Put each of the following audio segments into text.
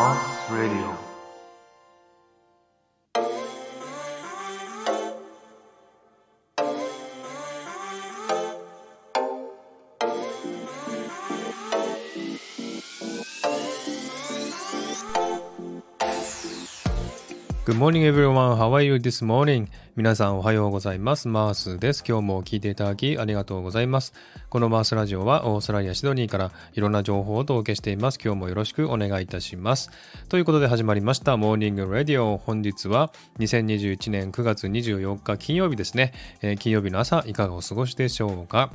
Radio. Good morning everyone. How are you this morning? 皆さんおはようございます。マースです。今日も聞いていただきありがとうございます。このマースラジオはオーストラリア・シドニーからいろんな情報をお届けしています。今日もよろしくお願いいたします。ということで始まりましたモーニングラディオ。本日は2021年9月24日金曜日ですね。えー、金曜日の朝いかがお過ごしでしょうか？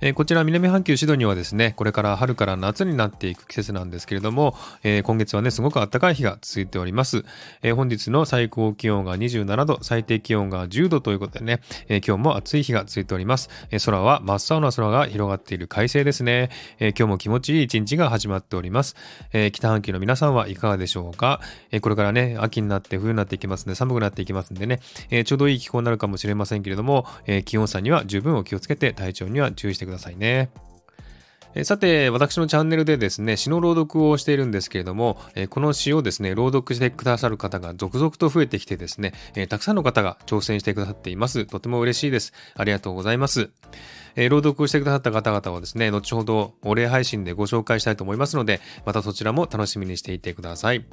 えー、こちら南半球シドニーはですね、これから春から夏になっていく季節なんですけれども、えー、今月はね、すごく暖かい日が続いております。えー、本日の最高気温が27度、最低気温が10度ということでね、え今日も暑い日が続いております。え空は真っ青な空が広がっている快晴ですね。え今日も気持ちいい一日が始まっております。え北半球の皆さんはいかがでしょうか、えこれからね、秋になって冬になっていきますんで、寒くなっていきますんでね、えちょうどいい気候になるかもしれませんけれども、え気温差には十分お気をつけて体調には注意してくださいね。さて、私のチャンネルでですね、詩の朗読をしているんですけれども、この詩をですね、朗読してくださる方が続々と増えてきてですね、たくさんの方が挑戦してくださっています。とても嬉しいです。ありがとうございます。朗読をしてくださった方々はですね、後ほどお礼配信でご紹介したいと思いますので、またそちらも楽しみにしていてください。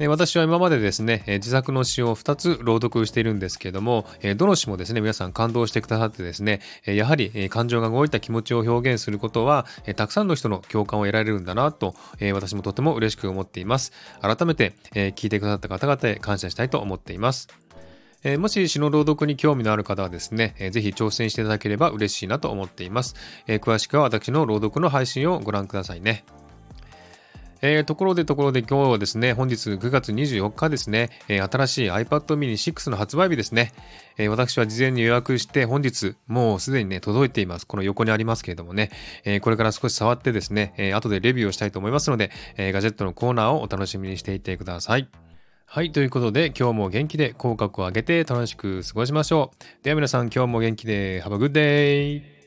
私は今までですね、自作の詩を2つ朗読しているんですけれども、どの詩もですね、皆さん感動してくださってですね、やはり感情が動いた気持ちを表現することは、たくさんの人の共感を得られるんだなと、私もとても嬉しく思っています。改めて、聞いてくださった方々へ感謝したいと思っています。もし詩の朗読に興味のある方はですね、ぜひ挑戦していただければ嬉しいなと思っています。詳しくは私の朗読の配信をご覧くださいね。えー、ところでところで今日はですね、本日9月24日ですね、えー、新しい iPad mini 6の発売日ですね、えー、私は事前に予約して本日もうすでにね、届いています。この横にありますけれどもね、え、これから少し触ってですね、え、後でレビューをしたいと思いますので、え、ガジェットのコーナーをお楽しみにしていてください。はい。ということで、今日も元気で口角を上げて楽しく過ごしましょう。では皆さん、今日も元気で、Have a good day!